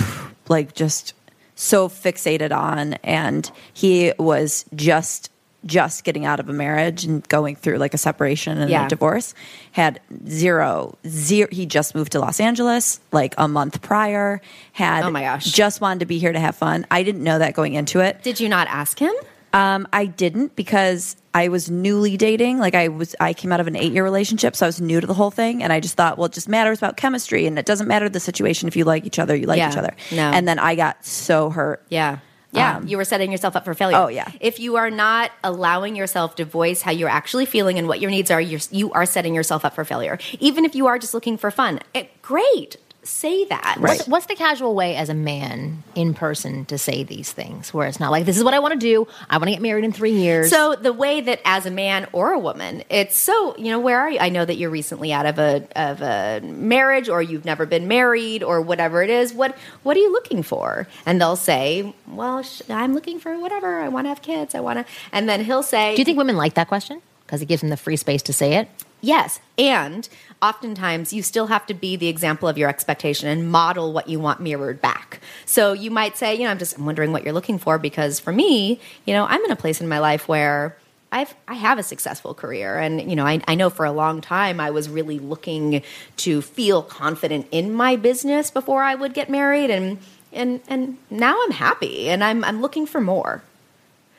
like just so fixated on, and he was just just getting out of a marriage and going through like a separation and Yeah. a divorce. Had zero, zero. He just moved to Los Angeles like a month prior. Had Oh my gosh. just wanted to be here to have fun. I didn't know that going into it. Did you not ask him? Um, I didn't because I was newly dating. Like I was, I came out of an eight year relationship, so I was new to the whole thing, and I just thought, well, it just matters about chemistry, and it doesn't matter the situation. If you like each other, you like Yeah. each other. No. And then I got so hurt. Yeah. Yeah, Um, you were setting yourself up for failure. Oh, yeah. If you are not allowing yourself to voice how you're actually feeling and what your needs are, you're, you are setting yourself up for failure. Even if you are just looking for fun, it, great. Say that. Right. What's, what's the casual way as a man in person to say these things where it's not like, this is what I want to do. I want to get married in three years. So the way that as a man or a woman, it's so you know where are you? I know that you're recently out of a of a marriage, or you've never been married, or whatever it is. What what are you looking for? And they'll say, "Well, sh- I'm looking for whatever. I want to have kids. I want to." And then he'll say, do you think women like that question? Because it gives them the free space to say it. Yes. And oftentimes you still have to be the example of your expectation and model what you want mirrored back. So you might say, you know, I'm just I'm wondering what you're looking for because for me, you know, I'm in a place in my life where I've I have a successful career and you know I, I know for a long time I was really looking to feel confident in my business before I would get married and and and now I'm happy and I'm I'm looking for more.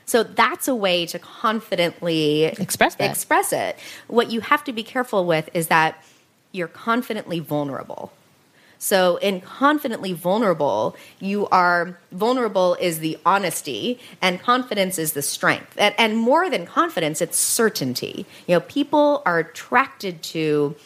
So that's a way to confidently Express that. Express it. What you have to be careful with is that you're confidently vulnerable. So, in confidently vulnerable, you are vulnerable is the honesty, and confidence is the strength. And, and more than confidence, it's certainty. You know, people are attracted to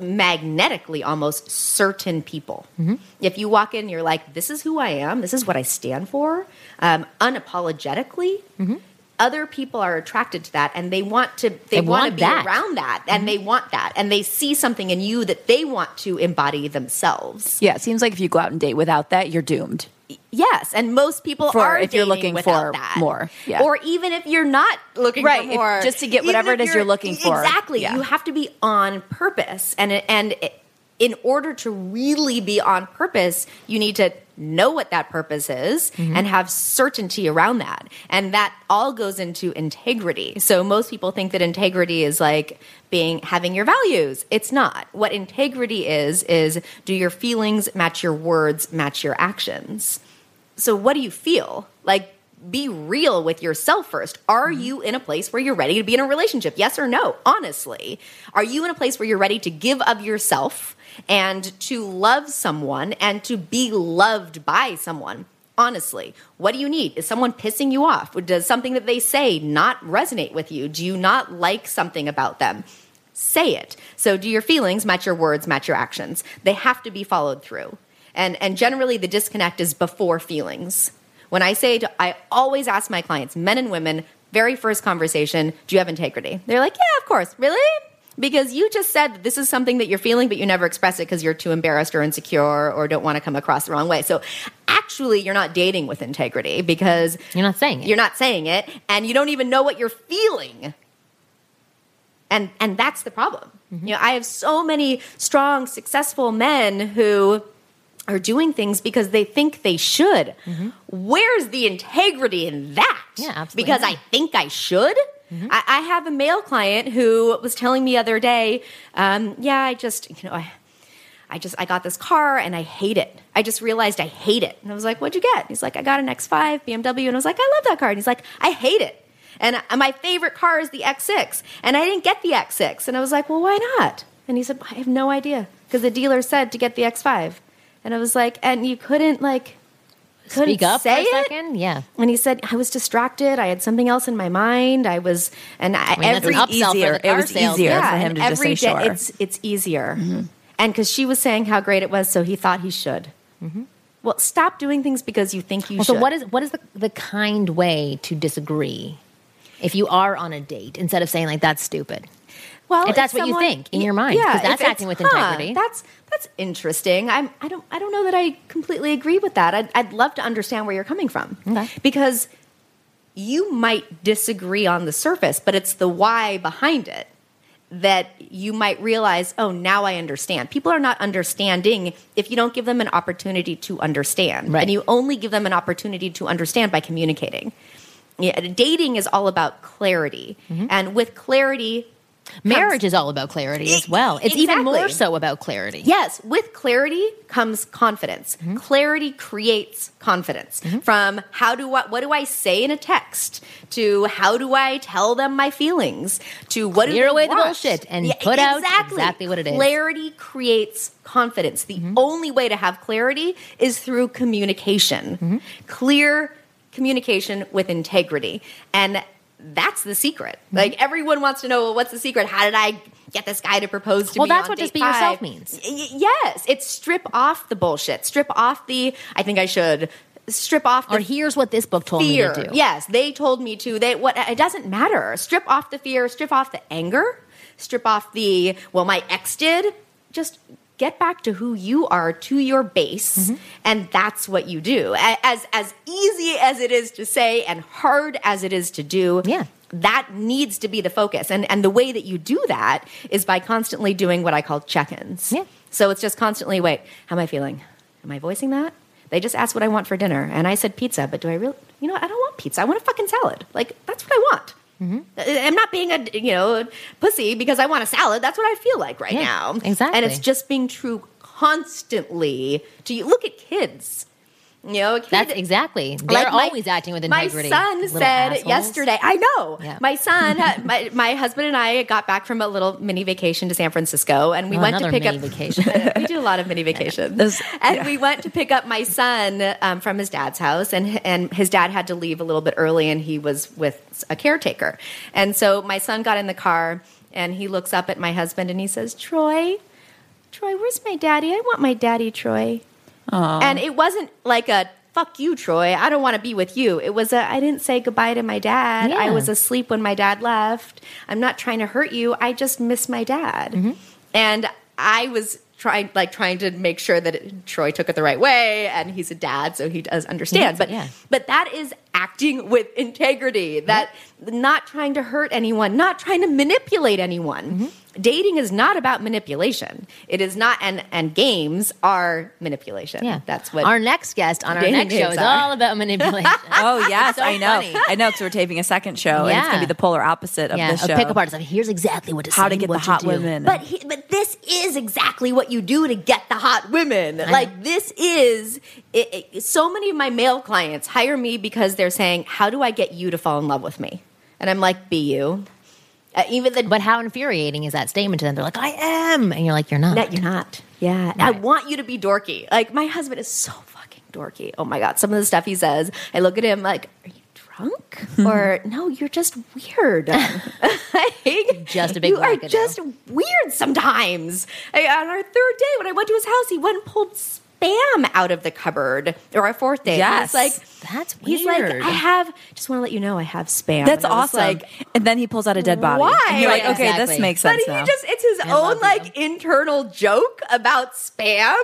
magnetically almost certain people. Mm-hmm. If you walk in, you're like, this is who I am, this is what I stand for, um, unapologetically. Mm-hmm. Other people are attracted to that, and they want to. They, They want, want to be that. around that, and mm-hmm. they want that, and they see something in you that they want to embody themselves. Yeah, it seems like if you go out and date without that, you're doomed. Yes, and most people For are if you're looking for that. more, yeah. or even if you're not looking Right, for if- more, just to get Even whatever it is you're looking for. Exactly, Yeah. you have to be on purpose, and and it- in order to really be on purpose, you need to know what that purpose is Mm-hmm. and have certainty around that, and that all goes into integrity. So most people think that integrity is like being having your values. It's not. What integrity is is do your feelings match your words, match your actions so what do you feel like be real with yourself first. Are mm-hmm. you in a place where you're ready to be in a relationship? Yes or no? Honestly are you in a place where you're ready to give of yourself and to love someone and to be loved by someone? Honestly what do you need? Is someone pissing you off? Does something that they say not resonate with you? Do you not like something about them? Say it. So do your feelings match your words, match your actions? They have to be followed through. And and generally the disconnect is before feelings. When I say to, I always ask my clients, men and women, very first conversation, do you have integrity? They're like, "Yeah, of course." Really? Because you just said that this is something that you're feeling, but you never express it because you're too embarrassed or insecure or don't want to come across the wrong way. So, actually, you're not dating with integrity because You're not saying it. You're not saying it, and you don't even know what you're feeling and and that's the problem mm-hmm. you know i have so many strong successful men who are doing things because they think they should where's the integrity in that Yeah, absolutely because i think i should I, I have a male client who was telling me the other day um, yeah i just you know i I just I got this car and I hate it. I just realized I hate it. And I was like, "What'd you get?" He's like, "I got an X5 BMW." And I was like, "I love that car." And he's like, "I hate it." And my favorite car is the X6. And I didn't get the X6. And I was like, "Well, why not?" And he said, "I have no idea because the dealer said to get the X5." And I was like, "And you couldn't like couldn't Speak up say for a it?" second. Yeah. And he said, I was distracted. I had something else in my mind. I was, and I, mean, that's every an upsell for easier. the It car was sales. easier yeah, for him and to just every say day- sure. Mm-hmm. It's it's easier, and because she was saying how great it was, so he thought he should. Well, stop doing things because you think you Well, should. so what is what is the, the kind way to disagree if you are on a date instead of saying like that's stupid? Well, If that's what you think in your mind, 'cause that's acting with integrity. That's that's interesting. I'm I don't I don't know that I completely agree with that. I'd, I'd love to understand where you're coming from Okay. because you might disagree on the surface, but it's the why behind it that you might realize, oh, now I understand. People are not understanding if you don't give them an opportunity to understand. Right. And you only give them an opportunity to understand by communicating. Yeah, dating is all about clarity, Mm-hmm. and with clarity, Marriage is all about clarity as well. It's even more so about clarity. Yes, with clarity comes confidence. Mm-hmm. Clarity creates confidence. From how do I, what do I say in a text to how do I tell them my feelings to what do Clear they away the bullshit and put out exactly what it is. Clarity creates confidence. The Mm-hmm. only way to have clarity is through communication. Mm-hmm. Clear communication with integrity. And that's the secret. Mm-hmm. Like everyone wants to know well, what's the secret? How did I get this guy to propose to Well, me? Well, that's what just be yourself means. Y- yes, it's strip off the bullshit. Strip off the I think I should strip off the Or here's what this book told fear. me to do. Yes, they told me to. They what it doesn't matter. Strip off the fear, strip off the anger, strip off the well my ex did. Just get back to who you are to your base Mm-hmm. and that's what you do. As as easy as it is to say and hard as it is to do. Yeah. That needs to be the focus. And and the way that you do that is by constantly doing what I call check-ins. Yeah. So it's just constantly wait, how am I feeling? Am I voicing that? They just asked what I want for dinner, and I said pizza. But do I really? You know, I don't want pizza. I want a fucking salad. Like that's what I want. Mm-hmm. I'm not being a you know pussy because I want a salad. That's what I feel like right Yeah, now. exactly. And it's just being true constantly. To you, look at kids. You know, kid, That's exactly. They're like my- always acting with integrity. My son said assholes. yesterday. I know. Yeah. My son, [laughs] my my husband and I got back from a little mini vacation to San Francisco, and we Oh, went to pick mini up vacation. [laughs] we do a lot of mini [laughs] vacations, Those- and yeah. we went to pick up my son um, from his dad's house, and and his dad had to leave a little bit early, and he was with a caretaker, and so my son got in the car, and he looks up at my husband, and he says, "Troy, Troy, where's my daddy? I want my daddy, Troy." And it wasn't like a fuck you, Troy. I don't want to be with you. It was a I didn't say goodbye to my dad. I was asleep when my dad left. I'm not trying to hurt you. I just miss my dad. Mm-hmm. And I was trying like trying to make sure that it, Troy took it the right way and he's a dad so he does understand. But yeah. but that is acting with integrity. That not trying to hurt anyone, not trying to manipulate anyone. Mm-hmm. Dating is not about manipulation. It is not and and games are manipulation. Yeah, That's what our next guest on our next show is are. all about manipulation. [laughs] Oh yes, So I know. funny. I know because we're taping a second show, and it's going to be the polar opposite of yeah, this a show. pickup artist. Like, here's exactly what to How say, to get the hot women. But he, but this is exactly what you do to get the hot women. Like this is it, it- so many of my male clients hire me because they're saying, "How do I get you to fall in love with me?" And I'm like, "Be you." Uh, even the But how infuriating is that statement to them? They're like, I am. And you're like, you're not. No, you're not. Yeah. I want you to be dorky. Like, my husband is so fucking dorky. Oh my God. Some of the stuff he says, I look at him like, are you drunk? or, no, you're just weird. [laughs] Like, Just a big You are just weird sometimes. I, on our third day, when I went to his house, he went and pulled spam out of the cupboard. Or our fourth day. Yes. Like, That's He's like. I have, just want to let you know, I have spam. That's And awesome. like, and then he pulls out a dead body. Why? And you're like, okay, exactly. this makes sense. but he now. just, it's his I own like you. internal joke about spam.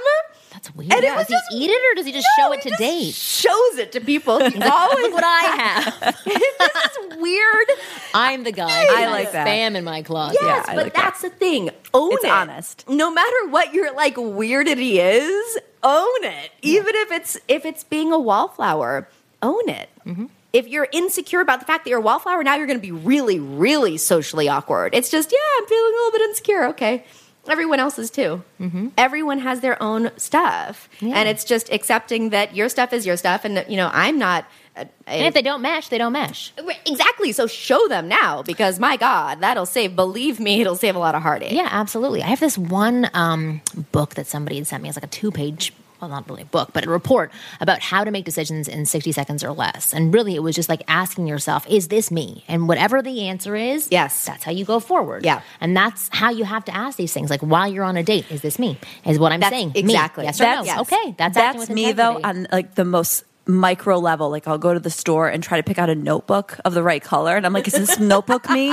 That's weird. And it was does just- he eat it or does he just No, show it to date? Shows it to people. He's always [laughs] Look what I [laughs] have. this is weird. I'm the guy. I like that. Spam in my closet. Yes, I but like that. that's the thing. Own It's it. honest. No matter what your like weirdity is, own it. Even if it's if it's being a wallflower, own it. Mm-hmm. If you're insecure about the fact that you're a wallflower, now you're going to be really, really socially awkward. It's just, yeah, I'm feeling a little bit insecure. Okay. Everyone else is too. Mm-hmm. Everyone has their own stuff. And it's just accepting that your stuff is your stuff. And, you know, I'm not. A, And if they don't mesh, they don't mesh. Exactly. So show them now because my God, that'll save, believe me, it'll save a lot of heartache. Yeah, absolutely. I have this one um, book that somebody had sent me. It's like a two page, well, not really a book, but a report about how to make decisions in 60 seconds or less. And really, it was just like asking yourself, is this me? And whatever the answer is, Yes. that's how you go forward. Yeah. And that's how you have to ask these things. Like while you're on a date, is this me? Is what I'm That's saying. me? exactly. Yes or no? That's- Okay. That's, That's with me though integrity. on like the most micro level. Like I'll go to the store and try to pick out a notebook of the right color, and I'm like, is this [laughs] notebook me?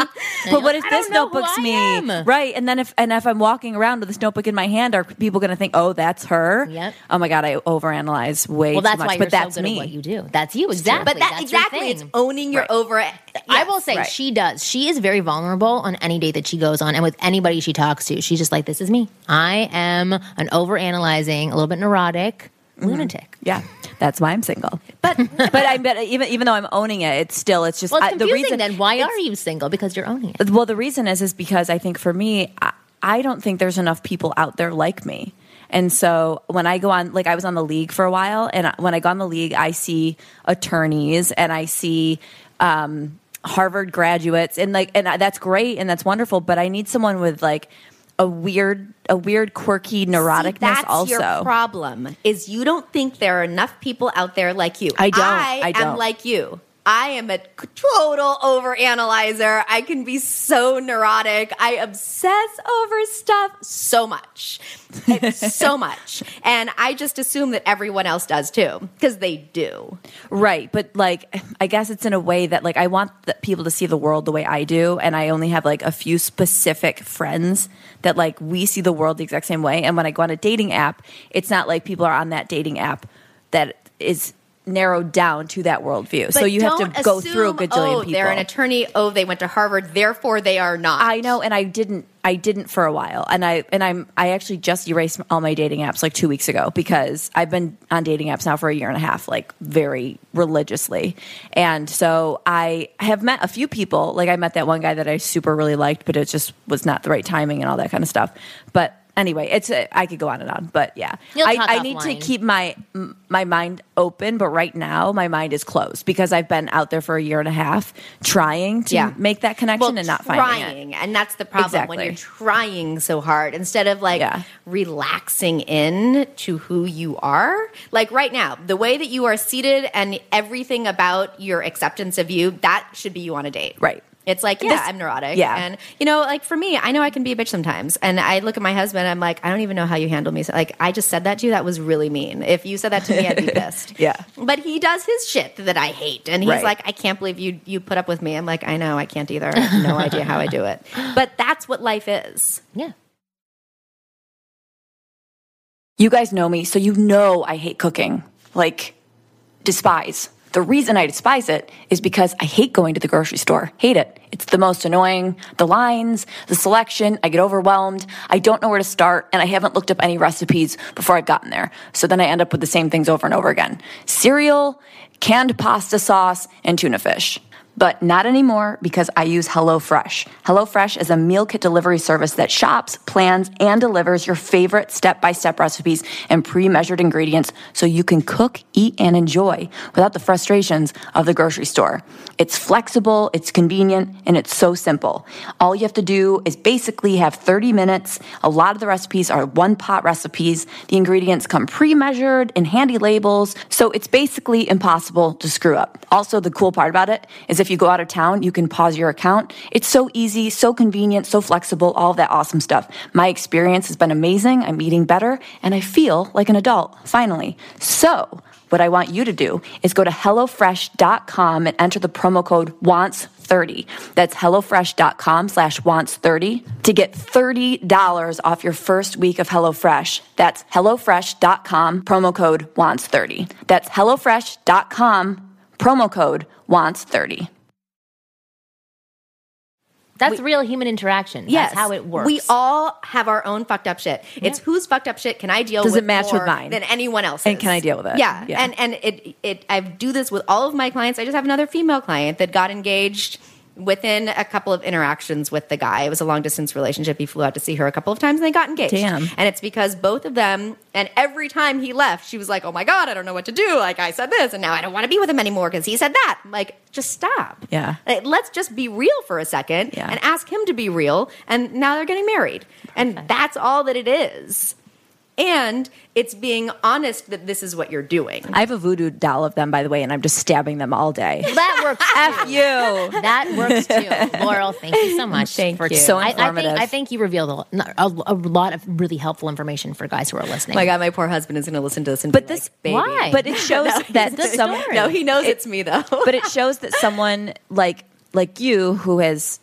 But what if I this don't know who notebook's me? am. Right? And then if and if I'm walking around with this notebook in my hand, are people going to think, oh, that's her? Yep. Oh my god, I overanalyze way well, too that's much. why you're but that's so good me. at what you do. That's you. Exactly. But that That's exactly, it's owning your Right. over. I will say right. she does. She is very vulnerable on any date that she goes on and with anybody she talks to. She's just like, this is me. I am an overanalyzing, a little bit neurotic, lunatic. Yeah, that's why I'm single. But [laughs] but I but even even though I'm owning it, it's still it's just Well, it's I- the confusing reason. then. Why are you single? Because you're owning it. Well, the reason is is because I think for me, I, I don't think there's enough people out there like me. And so when I go on, like I was on the league for a while, and I- when I go on the league, I see attorneys and I see um, Harvard graduates, and like, and I- that's great and that's wonderful. But I need someone with like a weird, a weird, quirky neuroticness. See, that's also, your problem is you don't think there are enough people out there like you. I don't. I, I am don't. like you. I am a total overanalyzer. I can be so neurotic. I obsess over stuff so much. [laughs] So much. And I just assume that everyone else does too, because they do. Right, but like I guess it's in a way that like I want people to see the world the way I do and I only have like a few specific friends that like we see the world the exact same way and when I go on a dating app, it's not like people are on that dating app that is narrowed down to that worldview. so you have to don't go through a assume, gajillion oh, people. They're an attorney. Oh, they went to Harvard. Therefore, they are not. I know, and I didn't. I didn't for a while, and I and I'm. I actually just erased all my dating apps like two weeks ago because I've been on dating apps now for a year and a half, like very religiously, and so I have met a few people. Like I met that one guy that I super really liked, but it just was not the right timing and all that kind of stuff. But anyway, it's a, I could go on and on, but yeah, You'll I, I need to keep my my mind open, but right now my mind is closed because I've been out there for a year and a half trying to Yeah. make that connection well, and not finding it. trying, and that's the problem when you're trying so hard instead of like Yeah. relaxing in to who you are. Like right now, the way that you are seated and everything about your acceptance of you, that should be you on a date, Right. It's like, yeah, This- I'm neurotic. yeah. And, you know, like for me, I know I can be a bitch sometimes. And I look at my husband, I'm like, I don't even know how you handle me. So, like, I just said that to you. That was really mean. If you said that to me, I'd be [laughs] pissed. Yeah. But he does his shit that I hate. And he's Right. like, I can't believe you, you put up with me. I'm like, I know, I can't either. I have no idea how I do it. But that's what life is. Yeah. You guys know me, so you know I hate cooking. Like, despise. The reason I despise it is because I hate going to the grocery store. Hate it. It's the most annoying. The lines, the selection, I get overwhelmed. I don't know where to start, and I haven't looked up any recipes before I've gotten there. So then I end up with the same things over and over again cereal, canned pasta sauce, and tuna fish. But not anymore because I use HelloFresh. HelloFresh is a meal kit delivery service that shops, plans, and delivers your favorite step by step recipes and pre measured ingredients so you can cook, eat, and enjoy without the frustrations of the grocery store. It's flexible, it's convenient, and it's so simple. All you have to do is basically have 30 minutes. A lot of the recipes are one pot recipes. The ingredients come pre measured in handy labels, so it's basically impossible to screw up. Also, the cool part about it is if you go out of town, you can pause your account. It's so easy, so convenient, so flexible, all that awesome stuff. My experience has been amazing. I'm eating better, and I feel like an adult, finally. So, what I want you to do is go to HelloFresh.com and enter the promo code WANTS30. That's HelloFresh.com slash WANTS30 to get $30 off your first week of HelloFresh. That's HelloFresh.com, promo code WANTS30. That's HelloFresh.com, promo code WANTS30. That's real human interaction. That's Yes, how it works. We all have our own fucked up shit. It's whose fucked up shit can I deal Does with it match with mine? than anyone else? And can I deal with it? Yeah, Yeah. and and it it I do this with all of my clients. I just have another female client that got engaged within a couple of interactions with the guy. It was a long distance relationship. He flew out to see her a couple of times and they got engaged. Damn. And it's because both of them, and every time he left, she was like, "Oh my god, I don't know what to do. Like I said this, and now I don't want to be with him anymore because he said that." I'm like, just stop. Yeah. Like, let's just be real for a second Yeah. and ask him to be real. And now they're getting married. And that's all that it is. And it's being honest that this is what you're doing. I have a voodoo doll of them, by the way, and I'm just stabbing them all day. [laughs] that works. F you. That works too. [laughs] Laurel, thank you so mm, much. Thank for you. So I, I think informative. I think you revealed a, a, a lot of really helpful information for guys who are listening. Oh my God, my poor husband is going to listen to this and But be this- like, baby. Why? But it [laughs] shows that it's some. No, he knows it's me though. but it shows that someone like like you who has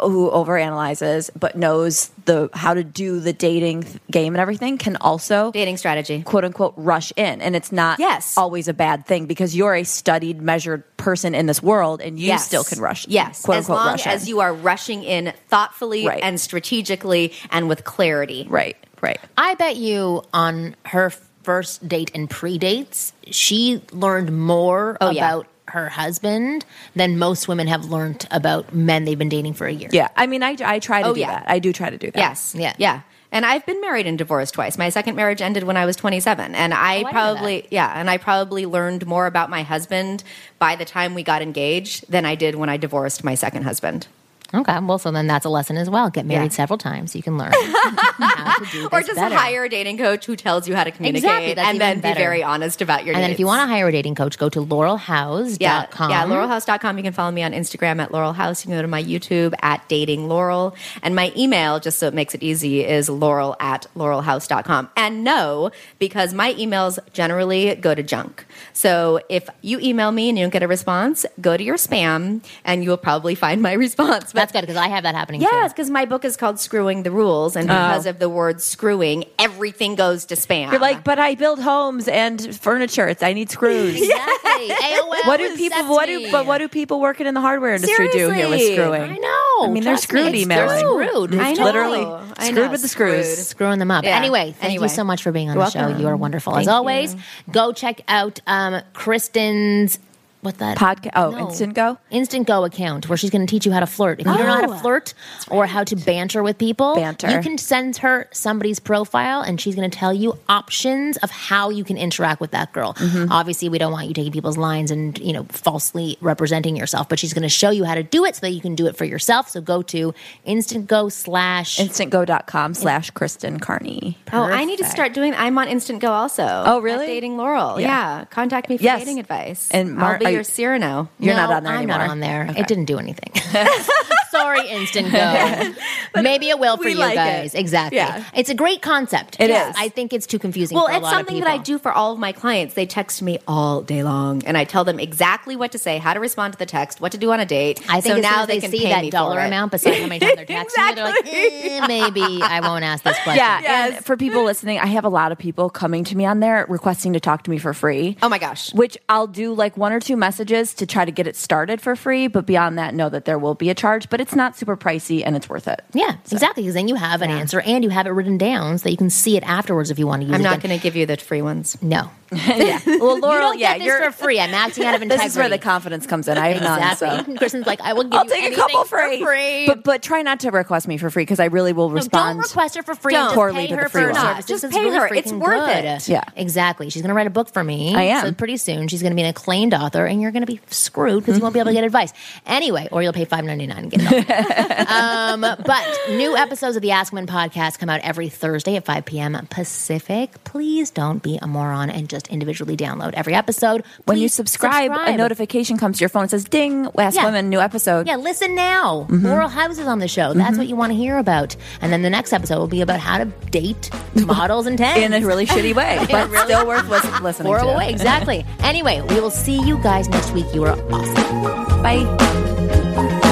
who overanalyzes but knows the how to do the dating th- game and everything can also Dating strategy. quote unquote rush in and it's not Yes. always a bad thing because you're a studied measured person in this world and you Yes. still can rush Yes, quote as unquote long rush as in. you are rushing in thoughtfully Right. and strategically and with clarity. right right I bet you on her first date and pre dates, she learned more Oh, yeah. Her husband than most women have learned about men they've been dating for a year. Yeah, I mean, I, I try to Oh, do yeah. that. I do try to do that. Yes. Yeah. Yeah. And I've been married and divorced twice. My second marriage ended when I was 27. And I Oh, know probably, yeah, and I probably learned more about my husband by the time we got engaged than I did when I divorced my second husband. Okay, well, so then that's a lesson as well. Get married Yeah. several times so you can learn [laughs] how to do this Or just better. hire a dating coach who tells you how to communicate Exactly, that's and then even be very honest about your And then if you want to hire a dating coach, go to laurelhouse.com. Yeah, yeah, laurelhouse.com. You can follow me on Instagram at laurelhouse. You can go to my YouTube at dating laurel. And my email, just so it makes it easy, is laurel at laurelhouse.com. And no, because my emails generally go to junk. So if you email me and you don't get a response, go to your spam and you will probably find my [laughs] response. But That's good because I have that happening Yes, because my book is called Screwing the Rules. And because of the word screwing, everything goes to spam. You're like, but I build homes and furniture. It's, I need screws. [laughs] Exactly. AOL What do people? What do? But what do people working in the hardware industry do here with screwing? I know. I mean, they're Trust screwed me, it's- emailing. They're screwed. It's I know. literally I screwed with the screws. screwed. screwing them up. Yeah. Anyway, thank Anyway. you so much for being on You're the show. You are wonderful Thank as always. you. Go check out um, Kristen's what that Podca- oh, No. Instant Go? Instant Go account where she's going to teach you how to flirt. If you don't know how to Oh. flirt or how to banter with people, Banter. you can send her somebody's profile and she's going to tell you options of how you can interact with that girl. Mm-hmm. Obviously, we don't want you taking people's lines and you know falsely representing yourself, but she's going to show you how to do it so that you can do it for yourself. So go to Instant Go slash InstantGo.com slash Kristen Carney. Oh, I need to start doing. I'm on Instant Go also. Oh, really? At Dating Laurel. Yeah. Yeah. Contact me for Yes. dating advice. And Mar- be are your you- Cyrano. You're No, not on there I'm anymore. not on there. Okay. It didn't do anything. [laughs] [laughs] Sorry, Instant Go. [laughs] Maybe it will for we you like guys. it. Exactly. Yeah. It's a great concept. It It is. is. I think it's too confusing. Well, for a it's lot of something that I do for all of my clients. They text me all day long, and I tell them exactly what to say, how to respond to the text, what to do on a date. I think so as now soon as they, they, can see pay that dollar amount beside how many times they're [laughs] texting you, they're like, eh, maybe I won't ask this [laughs] question. Yeah, and for people listening, I have a lot of people coming to me on there requesting to talk to me for free. Oh my gosh. Which I'll do like one or two messages to try to get it started for free, but beyond that, know that there will be a charge, but it's not super pricey and it's worth it. Yeah, exactly. Because then you have an answer and you have it written down so that you can see it afterwards if you want to use it. I'm not going to give you the free ones. No. [laughs] yeah. Well, You Laurel, don't yeah, get this you're for free. I'm acting out of integrity. [laughs] This is where the confidence comes in. I have Exactly. none, so. Kristen's like, I will [laughs] give I'll you take a anything couple for free. free. But but try not to request me for free because I really will No, respond. don't request her for free. Don't. Just Poorly pay to her the free for her one. services. Just It's pay really her. It's worth good. it. Yeah. exactly. She's going to write a book for me. I am. So pretty soon she's going to be an acclaimed author, and you're going to be screwed because you won't be able to get advice anyway, or you'll pay five ninety nine and get it um, but new episodes of the Ask Women podcast come out every Thursday at five p.m. Pacific. Please don't be a moron and just individually download every episode. when you Please subscribe, a notification comes to your phone. It says, "Ding, Ask Yeah. Women, new episode." Yeah, listen now. Mm-hmm. Laurel House is on the show. That's mm-hmm. what you want to hear about. And then the next episode will be about how to date [laughs] models and tens. in a really shitty way, [laughs] but really- still worth listen- listening horrible to. way. Exactly. [laughs] Anyway, we will see you guys next week. You are awesome. Bye.